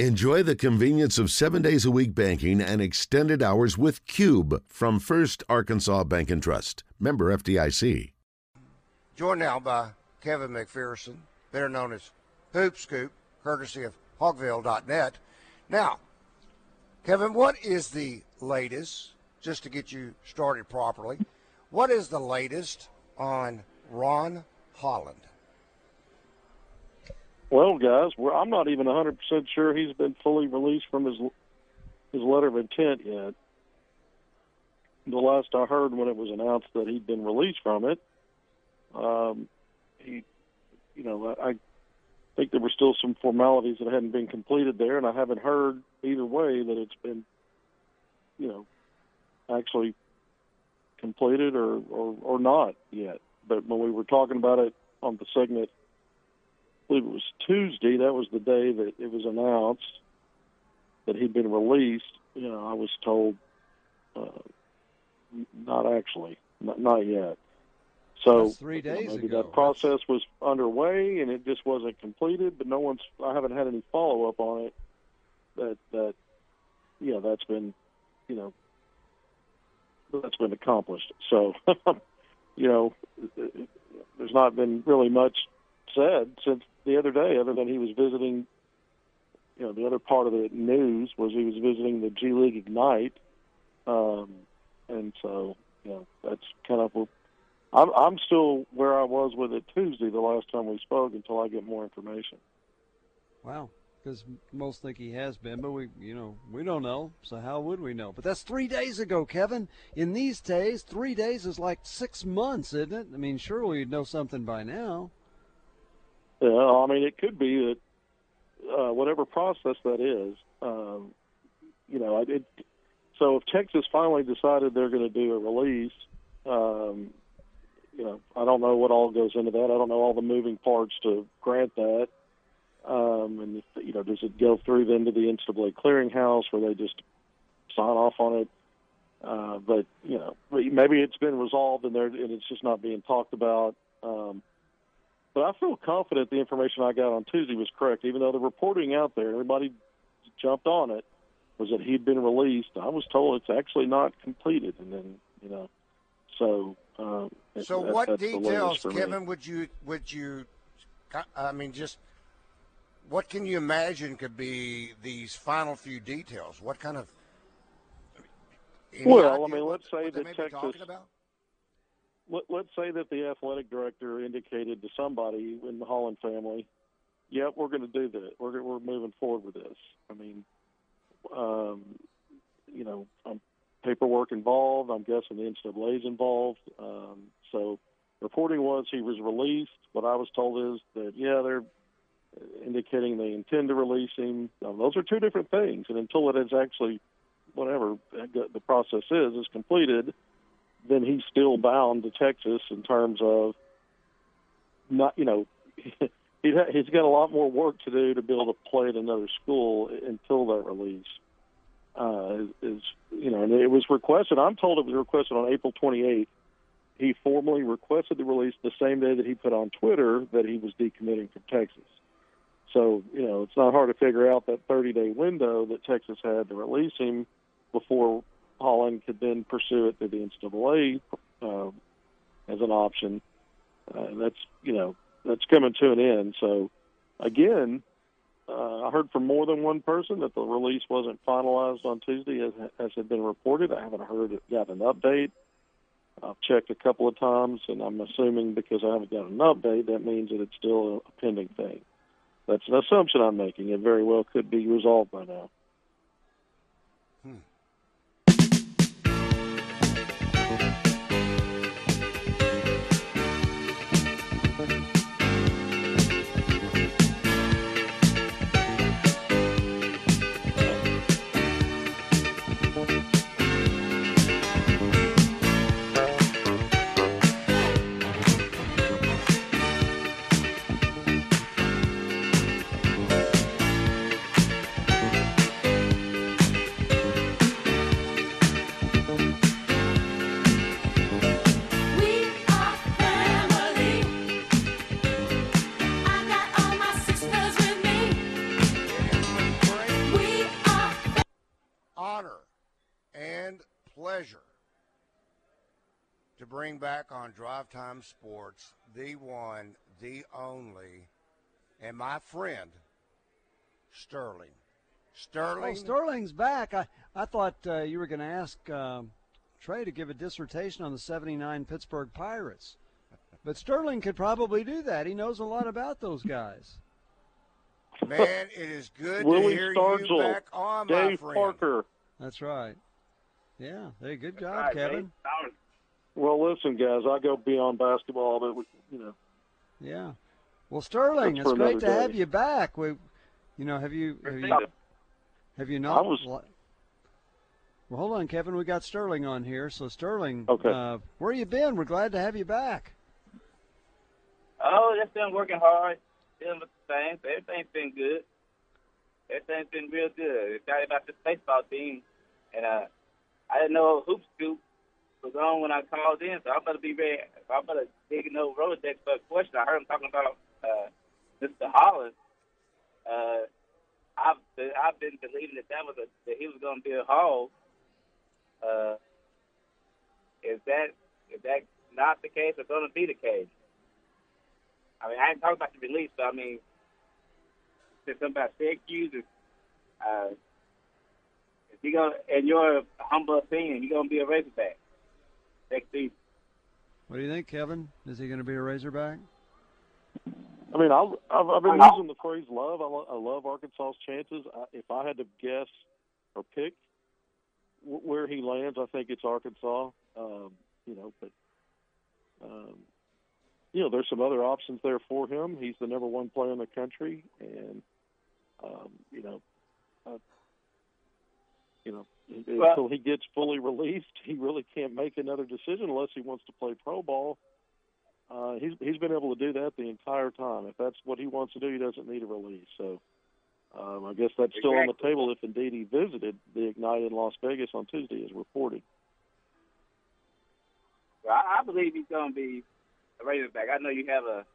Enjoy the convenience of seven days a week banking and extended hours with Cube from First Arkansas Bank and Trust. Member FDIC. Joined now by Kevin McPherson, better known as Hoop Scoop, courtesy of Hogville.net. Now, Kevin, what is the latest, just to get you started properly, what is the latest on Ron Holland? Well, guys, I'm not even 100% sure he's been fully released from his his letter of intent yet. The last I heard when it was announced that he'd been released from it, um, he, you know, I, I think there were still some formalities that hadn't been completed there, and I haven't heard either way that it's been, you know, actually completed or, or, or not yet. But when we were talking about it on the segment believe it was Tuesday. That was the day that it was announced that he'd been released. You know, I was told uh, not actually, not, not yet. So That's three days maybe ago. that process was underway and it just wasn't completed. But no one's. I haven't had any follow up on it. That that yeah, that's been you know that's been accomplished. So you know, there's not been really much said since the other day, other than he was visiting. You know, the other part of the news was he was visiting the G League Ignite, um, and so you know that's kind of. I'm I'm still where I was with it Tuesday, the last time we spoke, until I get more information. Wow, because most think he has been, but we, you know, we don't know. So how would we know? But that's three days ago, Kevin. In these days, three days is like six months, isn't it? I mean, surely you'd know something by now. Yeah, I mean, it could be that uh, whatever process that is, um, you know, it, so if Texas finally decided they're going to do a release, um, you know, I don't know what all goes into that. I don't know all the moving parts to grant that. Um, and if, you know, does it go through then to the NCAA clearinghouse where they just sign off on it? Uh, but you know, maybe it's been resolved and, and it's just not being talked about. Um, but I feel confident the information I got on Tuesday was correct, even though the reporting out there, everybody jumped on it, was that he'd been released. I was told it's actually not completed, and then you know, so. Um, so that, what details, Kevin? Me. Would you would you? I mean, just what can you imagine could be these final few details? What kind of? Well, I mean, let's say that Texas. Let, let's say that the athletic director indicated to somebody in the Holland family, "Yep, we're going to do that. We're we're moving forward with this." I mean, um, you know, um, paperwork involved. I'm guessing the NCAA's involved. Um, so, reporting was he was released. What I was told is that yeah, they're indicating they intend to release him. Um, those are two different things, and until it is actually whatever the process is is completed, then he's still bound to Texas in terms of not, you know, he's got a lot more work to do to be able to play at another school until that release uh, is, you know, and it was requested. I'm told it was requested on April 28th. He formally requested the release the same day that he put on Twitter that he was decommitting from Texas. So, you know, it's not hard to figure out that 30 day window that Texas had to release him before Holland could then pursue it through the NCAA uh, as an option. Uh, that's you know that's coming to an end. So again, uh, I heard from more than one person that the release wasn't finalized on Tuesday as, as had been reported. I haven't heard it, got an update. I've checked a couple of times, and I'm assuming because I haven't got an update, that means that it's still a pending thing. That's an assumption I'm making. It very well could be resolved by now. Bring back on Drive Time Sports the one, the only, and my friend, Sterling. Sterling. Oh, Sterling's back. I, I thought uh, you were going to ask um, Trey to give a dissertation on the 79 Pittsburgh Pirates. But Sterling could probably do that. He knows a lot about those guys. Man, it is good Willie to hear Stargell, you back on, my Dave friend. Parker. That's right. Yeah, hey, good job, Right, Kevin. Ray. Sorry. Well, listen, guys, I go beyond basketball, but we, you know, Yeah. Well, Sterling, it's great to another have you back. We, you know, have you have you, have you not? I was- Well, hold on, Kevin. We got Sterling on here. So Sterling, Okay. uh, where you been? We're glad to have you back. Oh, just been working hard, dealing with the same. So everything's been good. Everything's been real good. Excited about this baseball team, and uh, I didn't know Hoop Scoop was on when I called in, so I'm gonna be ready. I'm gonna dig no Rolodex for a question. I heard him talking about uh, Mr. Holland. Uh, I've I've been believing that that was a that he was gonna be a Hall. Uh, is that is that not the case or gonna be the case? I mean, I ain't talking about the release, but I mean, there's something about Syracuse. Is, uh, is he gonna, in your humble opinion, he gonna be a Razorback next season? What do you think, Kevin? Is he going to be a Razorback? I mean, I, I've, I've been using the phrase "love." I, lo- I love Arkansas's chances. I, if I had to guess or pick w- where he lands, I think it's Arkansas. Um, you know, but um, you know, there's some other options there for him. He's the number one player in the country, and um, you know, uh, you know, Well- until he gets fully released, he really can't make another decision unless he wants to play pro ball. Uh, he's he's been able to do that the entire time. If that's what he wants to do, he doesn't need a release. So um, I guess that's still on the table if indeed he visited the Ignite in Las Vegas on Tuesday, as reported. Well, I, I believe he's gonna be a Razorback. I know you have a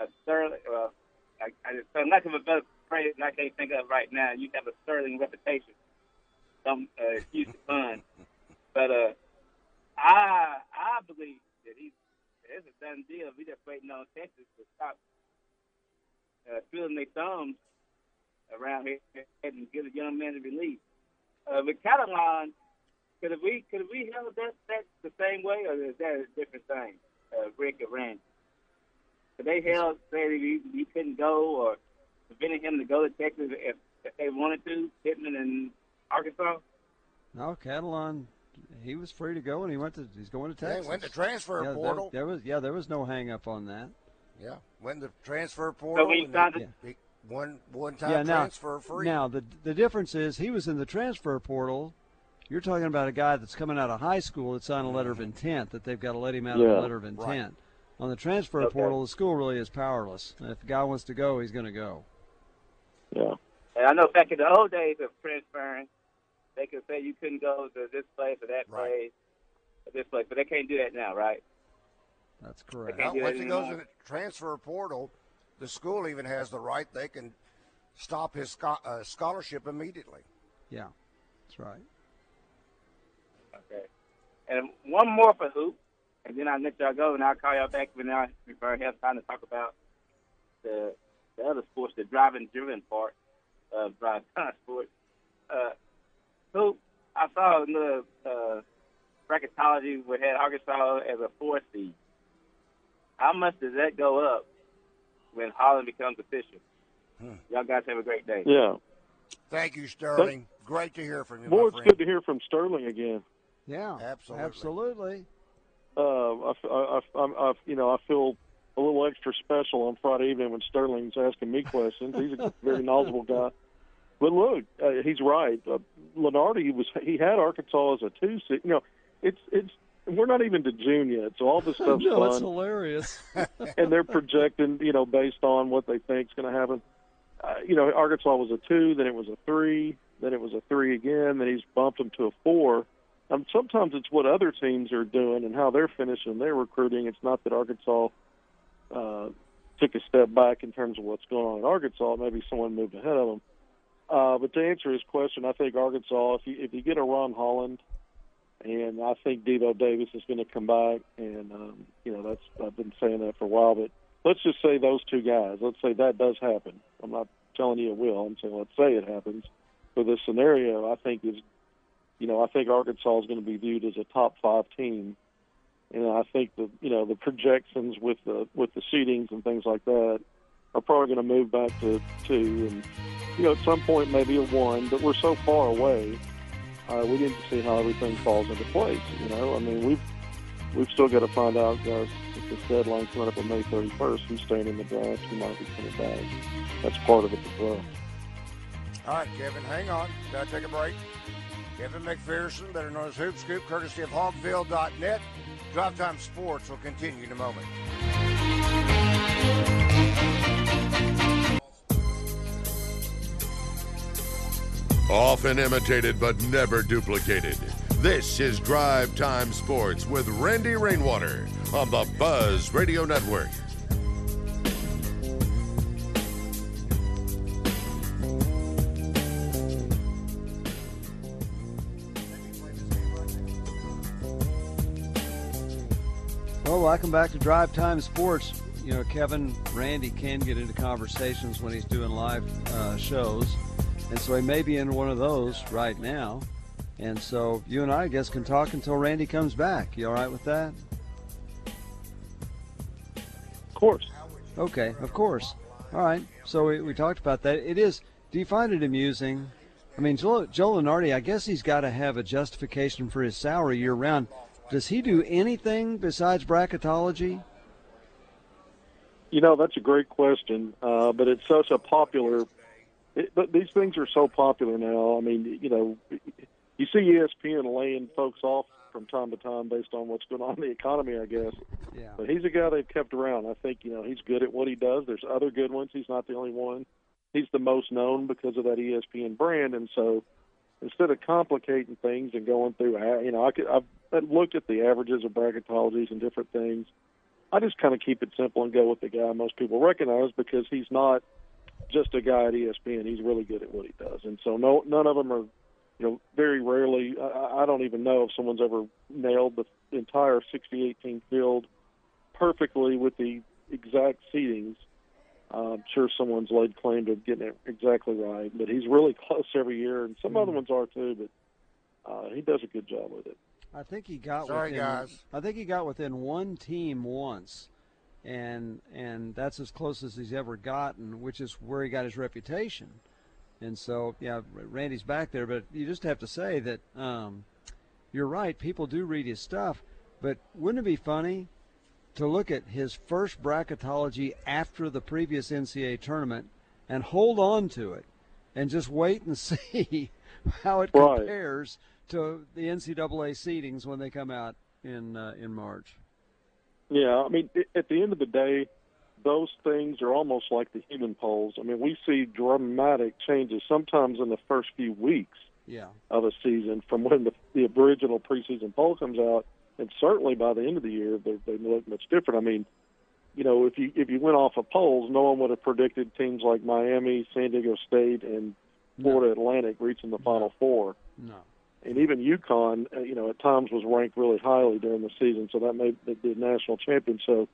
a sterling. Well, I, I, for lack of a better phrase, I can't think of right now. You have a sterling reputation. Some uh, excuse to fun, but uh, I I believe that he's it's a done deal. We just waiting on Texas to stop uh, twiddling their thumbs around here and get a young man a release. Uh, with Catalon, could we could we held that that the same way, or is that a different thing? Uh, Rick or Randy? Could they held say he, he couldn't go, or prevented him to go to Texas if, if they wanted to? Pittman and Arkansas. No, Catalon, he was free to go, and he went to. He's going to Yeah, Texas. went to transfer yeah, portal. There, was yeah, there was no hang up on that. Yeah, went to transfer portal. we and found he- it- he- one one time yeah, now, transfer free. now the the difference is he was in the transfer portal. You're talking about a guy that's coming out of high school that signed a letter of intent that they've got to let him out of Yeah. the letter of intent. On the transfer Okay. portal, the school really is powerless. If the guy wants to go, he's going to go. Yeah. And I know back in the old days of transferring, they could say you couldn't go to this place or that Right. place or this place, but they can't do that now, right? That's correct. Now, once he goes anymore. in the transfer portal, the school even has the right; they can stop his scho- uh, scholarship immediately. Yeah, that's right. Okay. And one more for Hoop, and then I'll let y'all go, and I'll call y'all back when I, if I have time to talk about the the other sports, the driving driven part of drive time sports. Uh, Hoop, I saw in the uh, bracketology we had Arkansas as a four seed. How much does that go up when Holland becomes official? Hmm. Y'all guys have a great day. Yeah. Thank you, Sterling. Great to hear from you, Boy, my it's good to hear from Sterling again. Yeah, Absolutely. absolutely. uh, I, I, I, I, you know, I feel a little extra special on Friday evening when Sterling's asking me questions. He's a very knowledgeable guy. But look, uh, he's right. Uh, Lunardi was he had Arkansas as a two seed. You know, it's it's we're not even to June yet, so all this stuff's no, it's hilarious. and they're projecting, you know, based on what they think's going to happen. Uh, you know, Arkansas was a two, then it was a three, then it was a three again, then he's bumped them to a four. Um, sometimes it's what other teams are doing and how they're finishing their recruiting. It's not that Arkansas uh, took a step back in terms of what's going on in Arkansas. Maybe someone moved ahead of them. Uh, but to answer his question, I think Arkansas, if you if you get a Ron Holland, and I think Devo Davis is going to come back. And um, you know, that's I've been saying that for a while. But let's just say those two guys. Let's say that does happen. I'm not telling you it will. I'm saying let's say it happens. For this scenario, I think is, you know, I think Arkansas is going to be viewed as a top five team. And I think the you know the projections with the with the seedings and things like that are probably going to move back to two, and you know at some point maybe a one. But we're so far away uh, we need to see how everything falls into place. You know, I mean, we've we've still got to find out, guys, if this deadline coming up on May 31st, who's staying in the draft, who might be coming back. That's part of it as well. All right, Kevin, hang on. Gotta take a break. Kevin McPherson, better known as Hoop Scoop, courtesy of Hogville.net. Drive Time Sports will continue in a moment. Often imitated but never duplicated. This is Drive Time Sports with Randy Rainwater on the Buzz Radio Network. Well, welcome back to Drive Time Sports. You know, Kevin, Randy can get into conversations when he's doing live uh, shows. And so he may be in one of those right now. And so you and I, I guess, can talk until Randy comes back. You all right with that? Of course. Okay, of course. All right. So we, we talked about that. It is. Do you find it amusing? I mean, Joe, Joe Lunardi, I guess he's got to have a justification for his salary year round. Does he do anything besides bracketology? You know, that's a great question, uh, but it's such a popular it, but these things are so popular now. I mean, you know, you see ESPN laying folks off from time to time based on what's going on in the economy, I guess. Yeah. But he's a guy they've kept around. I think you know he's good at what he does. There's other good ones. He's not the only one. He's the most known because of that ESPN brand, and so instead of complicating things and going through, you know, I could I've looked at the averages of bracketologies and different things. I just kind of keep it simple and go with the guy most people recognize because he's not just a guy at ESPN. He's really good at what he does, and so no, none of them are, you know, very rarely. I, I don't even know if someone's ever nailed the entire 68 team field perfectly with the exact seedings. Uh, I'm sure someone's laid claim to getting it exactly right, but he's really close every year, and some mm-hmm. other ones are too. But uh, he does a good job with it. I think he got Sorry, within, guys. I think he got within one team once and and that's as close as he's ever gotten, which is where he got his reputation. And so, yeah, Randy's back there, but you just have to say that um, you're right. People do read his stuff, but wouldn't it be funny to look at his first bracketology after the previous NCAA tournament and hold on to it and just wait and see how it right. compares to the NCAA seedings when they come out in uh, in March? Yeah, I mean, at the end of the day, those things are almost like the human polls. I mean, we see dramatic changes sometimes in the first few weeks yeah. of a season from when the, the original preseason poll comes out, and certainly by the end of the year, they, they look much different. I mean, you know, if you if you went off of polls, no one would have predicted teams like Miami, San Diego State, and Florida no. Atlantic reaching the Final Four. No and even UConn, uh, you know, at times was ranked really highly during the season, so that made the, national champion. So,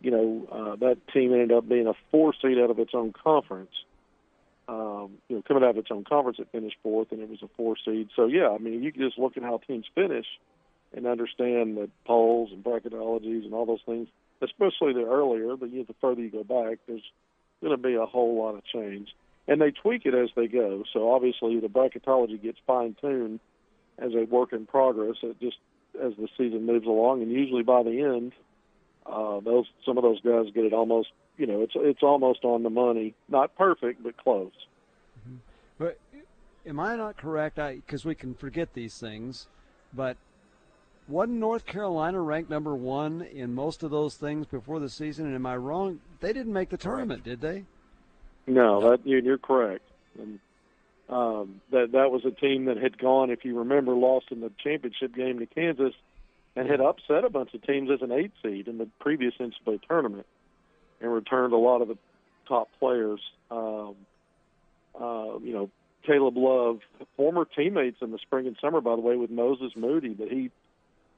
you know, uh, that team ended up being a four seed out of its own conference. Um, you know, coming out of its own conference, it finished fourth, and it was a four seed. So, yeah, I mean, you can just look at how teams finish and understand that polls and bracketologies and all those things, especially the earlier, the, the further you go back, there's going to be a whole lot of change. And they tweak it as they go. So obviously the bracketology gets fine tuned as a work in progress. It just as the season moves along, and usually by the end, uh, those some of those guys get it almost. You know, it's it's almost on the money. Not perfect, but close. Mm-hmm. But am I not correct? I because we can forget these things, but wasn't North Carolina ranked number one in most of those things before the season? And am I wrong? They didn't make the tournament, did they? No, that you're correct. And um, that that was a team that had gone, if you remember, lost in the championship game to Kansas, and had upset a bunch of teams as an eight seed in the previous NCAA tournament, and returned a lot of the top players. Um, uh, you know, Caleb Love, former teammates in the spring and summer, by the way, with Moses Moody, but he, you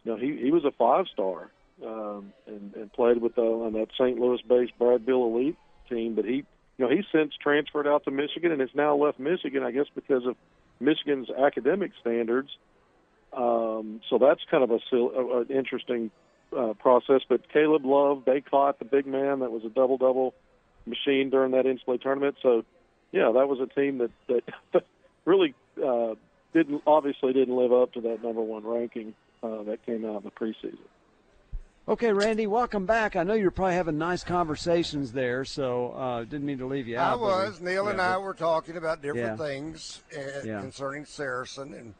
know, he he was a five star um, and and played with the, on that St. Louis-based Brad Beal Elite team. But he, you know, he's since transferred out to Michigan and has now left Michigan, I guess, because of Michigan's academic standards. Um, so that's kind of a, a an interesting uh, process. But Caleb Love, Bacot the big man that was a double double machine during that NCAA tournament. So yeah, that was a team that that really uh, didn't obviously didn't live up to that number one ranking uh, that came out in the preseason. Okay, Randy, welcome back. I know you're probably having nice conversations there, so uh, didn't mean to leave you out. I was. We, Neil yeah, and I were talking about different Yeah. things uh, Yeah. concerning Saracen, and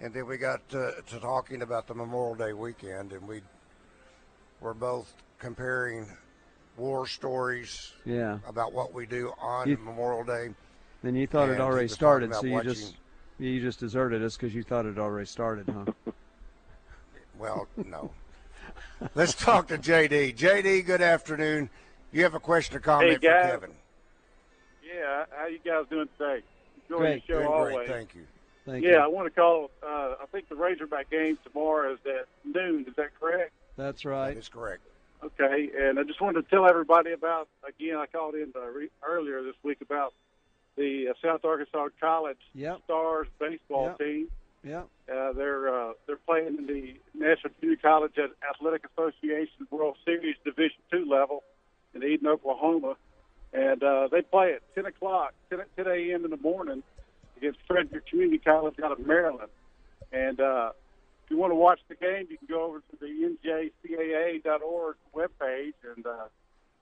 and then we got to, to talking about the Memorial Day weekend, and we were both comparing war stories Yeah. about what we do on You- Memorial Day. Then you thought it already started, so you watching- just you just deserted us because you thought it already started, huh? Well, no. Let's talk to JD. JD, good afternoon. You have a question or comment Hey, guys. for Kevin? Yeah, how you guys doing today? Enjoying Great. the show Doing always. great, thank you. Thank yeah, I want to call. Uh, I think the Razorback game tomorrow is at noon. Is that correct? That's right. is correct. Okay, and I just wanted to tell everybody about again. I called in uh, re- earlier this week about the uh, South Arkansas College Yep. Stars baseball Yep. team. Yep. Uh, they're uh, they're playing in the National Junior College Athletic Association World Series Division Two level in Enid, Oklahoma, and uh, they play at 10 o'clock, 10, 10 a.m. in the morning against Frederick Community College out of Maryland. And uh, if you want to watch the game, you can go over to the njcaa.org webpage and uh,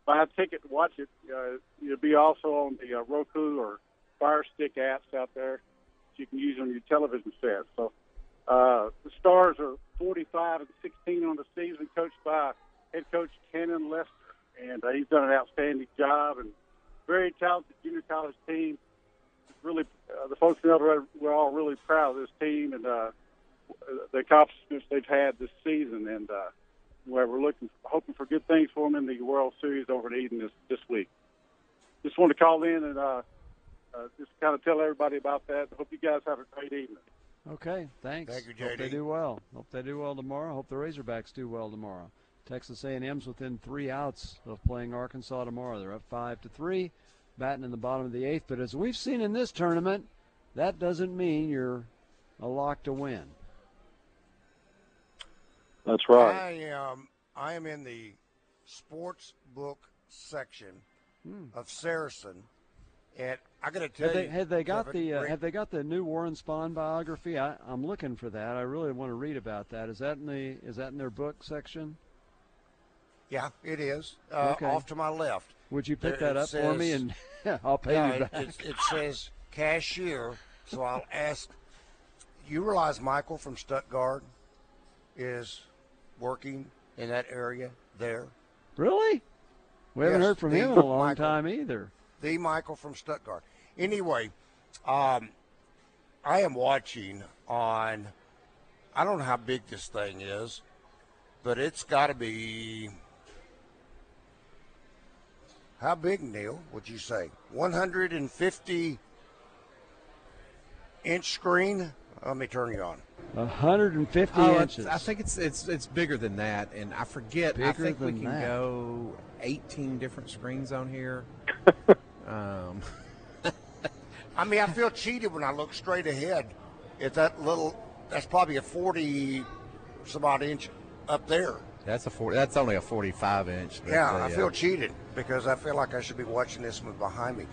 buy a ticket to watch it. Uh, it'll be also on the uh, Roku or Fire Stick apps out there you can use on your television set. So uh, the Stars are 45 and 16 on the season, coached by head coach Cannon Lester, and uh, he's done an outstanding job and very talented junior college team. Really, uh, the folks in El Dorado, we're all really proud of this team and uh, the accomplishments they've had this season, and uh, where we're looking, hoping for good things for them in the World Series over in Enid this this week. Just want to call in and uh, uh, just kind of tell everybody about that. Hope you guys have a great evening. Okay. Thanks. Thank you, Hope they do well. Hope they do well tomorrow. Hope the Razorbacks do well tomorrow. Texas A&M's within three outs of playing Arkansas tomorrow. They're up five to three, batting in the bottom of the eighth. But as we've seen in this tournament, that doesn't mean you're a lock to win. That's right. I am I am in the sports book section of Saracen, and I got to tell Have they, you, have they got Kevin, the uh, Have they got the new Warren Spahn biography? I, I'm looking for that. I really want to read about that. Is that in the Is that in their book section? yeah, it is uh, Okay. off to my left. Would you pick There that it up for me and I'll pay you it, back? it, it says cashier, so I'll ask. You realize Michael from Stuttgart is working in that area there? Really? We haven't heard from him in a long Michael. time either. The Michael from Stuttgart. Anyway, um, I am watching on. I don't know how big this thing is, but it's got to be. How big, Neil? Would you say 150 inch screen? Let me turn you on. 150 Oh, inches. I think it's it's it's bigger than that, and I forget. Bigger I Bigger think we can that. go 18 different screens on here. um, I mean, I feel cheated when I look straight ahead at that little. That's probably a 40 some odd inch up there. that's a 40, That's only a 45 inch. Yeah, uh, I feel cheated because I feel like I should be watching this one behind me.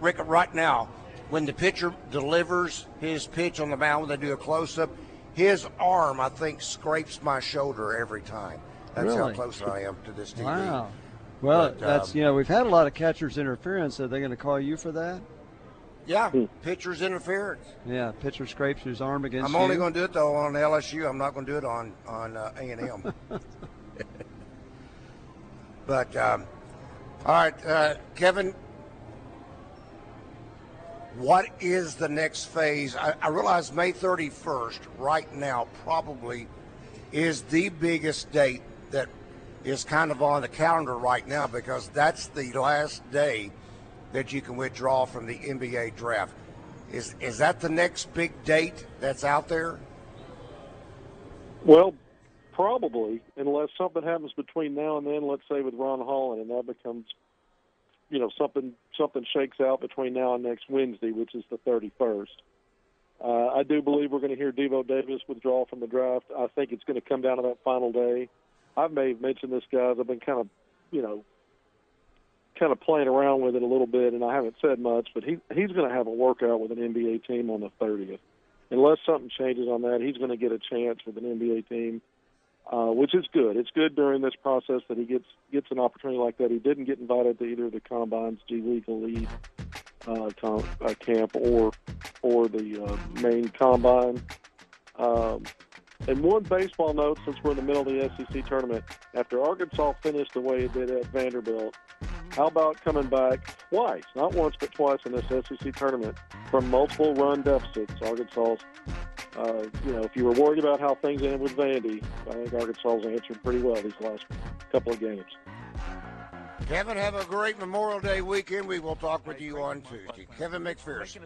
Rick, right now, when the pitcher delivers his pitch on the mound, when they do a close up, his arm, I think, scrapes my shoulder every time. That's how close I am to this TV. wow. Well, But, that's um, you know we've had a lot of catchers interference. Are they going to call you for that? Yeah, pitcher's interference. Yeah, pitcher scrapes his arm against I'm only going to do it though on LSU. I'm not going to do it on on uh, A&M. but um, all right, uh, Kevin, what is the next phase? I, I realize May 31st, right now, probably is the biggest date that is kind of on the calendar right now because that's the last day that you can withdraw from the NBA draft. Is is that the next big date that's out there? Well, probably, unless something happens between now and then. Let's say with Ron Holland, and that becomes, you know, something something shakes out between now and next Wednesday, which is the 31st. Uh, I do believe we're going to hear Devo Davis withdraw from the draft. I think it's going to come down to that final day. I may have mentioned this, guys. I've been kind of, you know, kind of playing around with it a little bit, and I haven't said much. But he he's going to have a workout with an NBA team on the 30th. Unless something changes on that, he's going to get a chance with an NBA team, uh, which is good. It's good during this process that he gets gets an opportunity like that. He didn't get invited to either the combines, G League Elite uh, com- uh, camp, or or the uh, main combine. Um, and one baseball note, since we're in the middle of the SEC tournament, after Arkansas finished the way it did at Vanderbilt, how about coming back twice, not once but twice in this SEC tournament from multiple run deficits? Arkansas's, uh, you know, if you were worried about how things ended with Vandy, I think Arkansas's answered pretty well these last couple of games. Kevin, have a great Memorial Day weekend. We will talk with you on Tuesday. Kevin McPherson.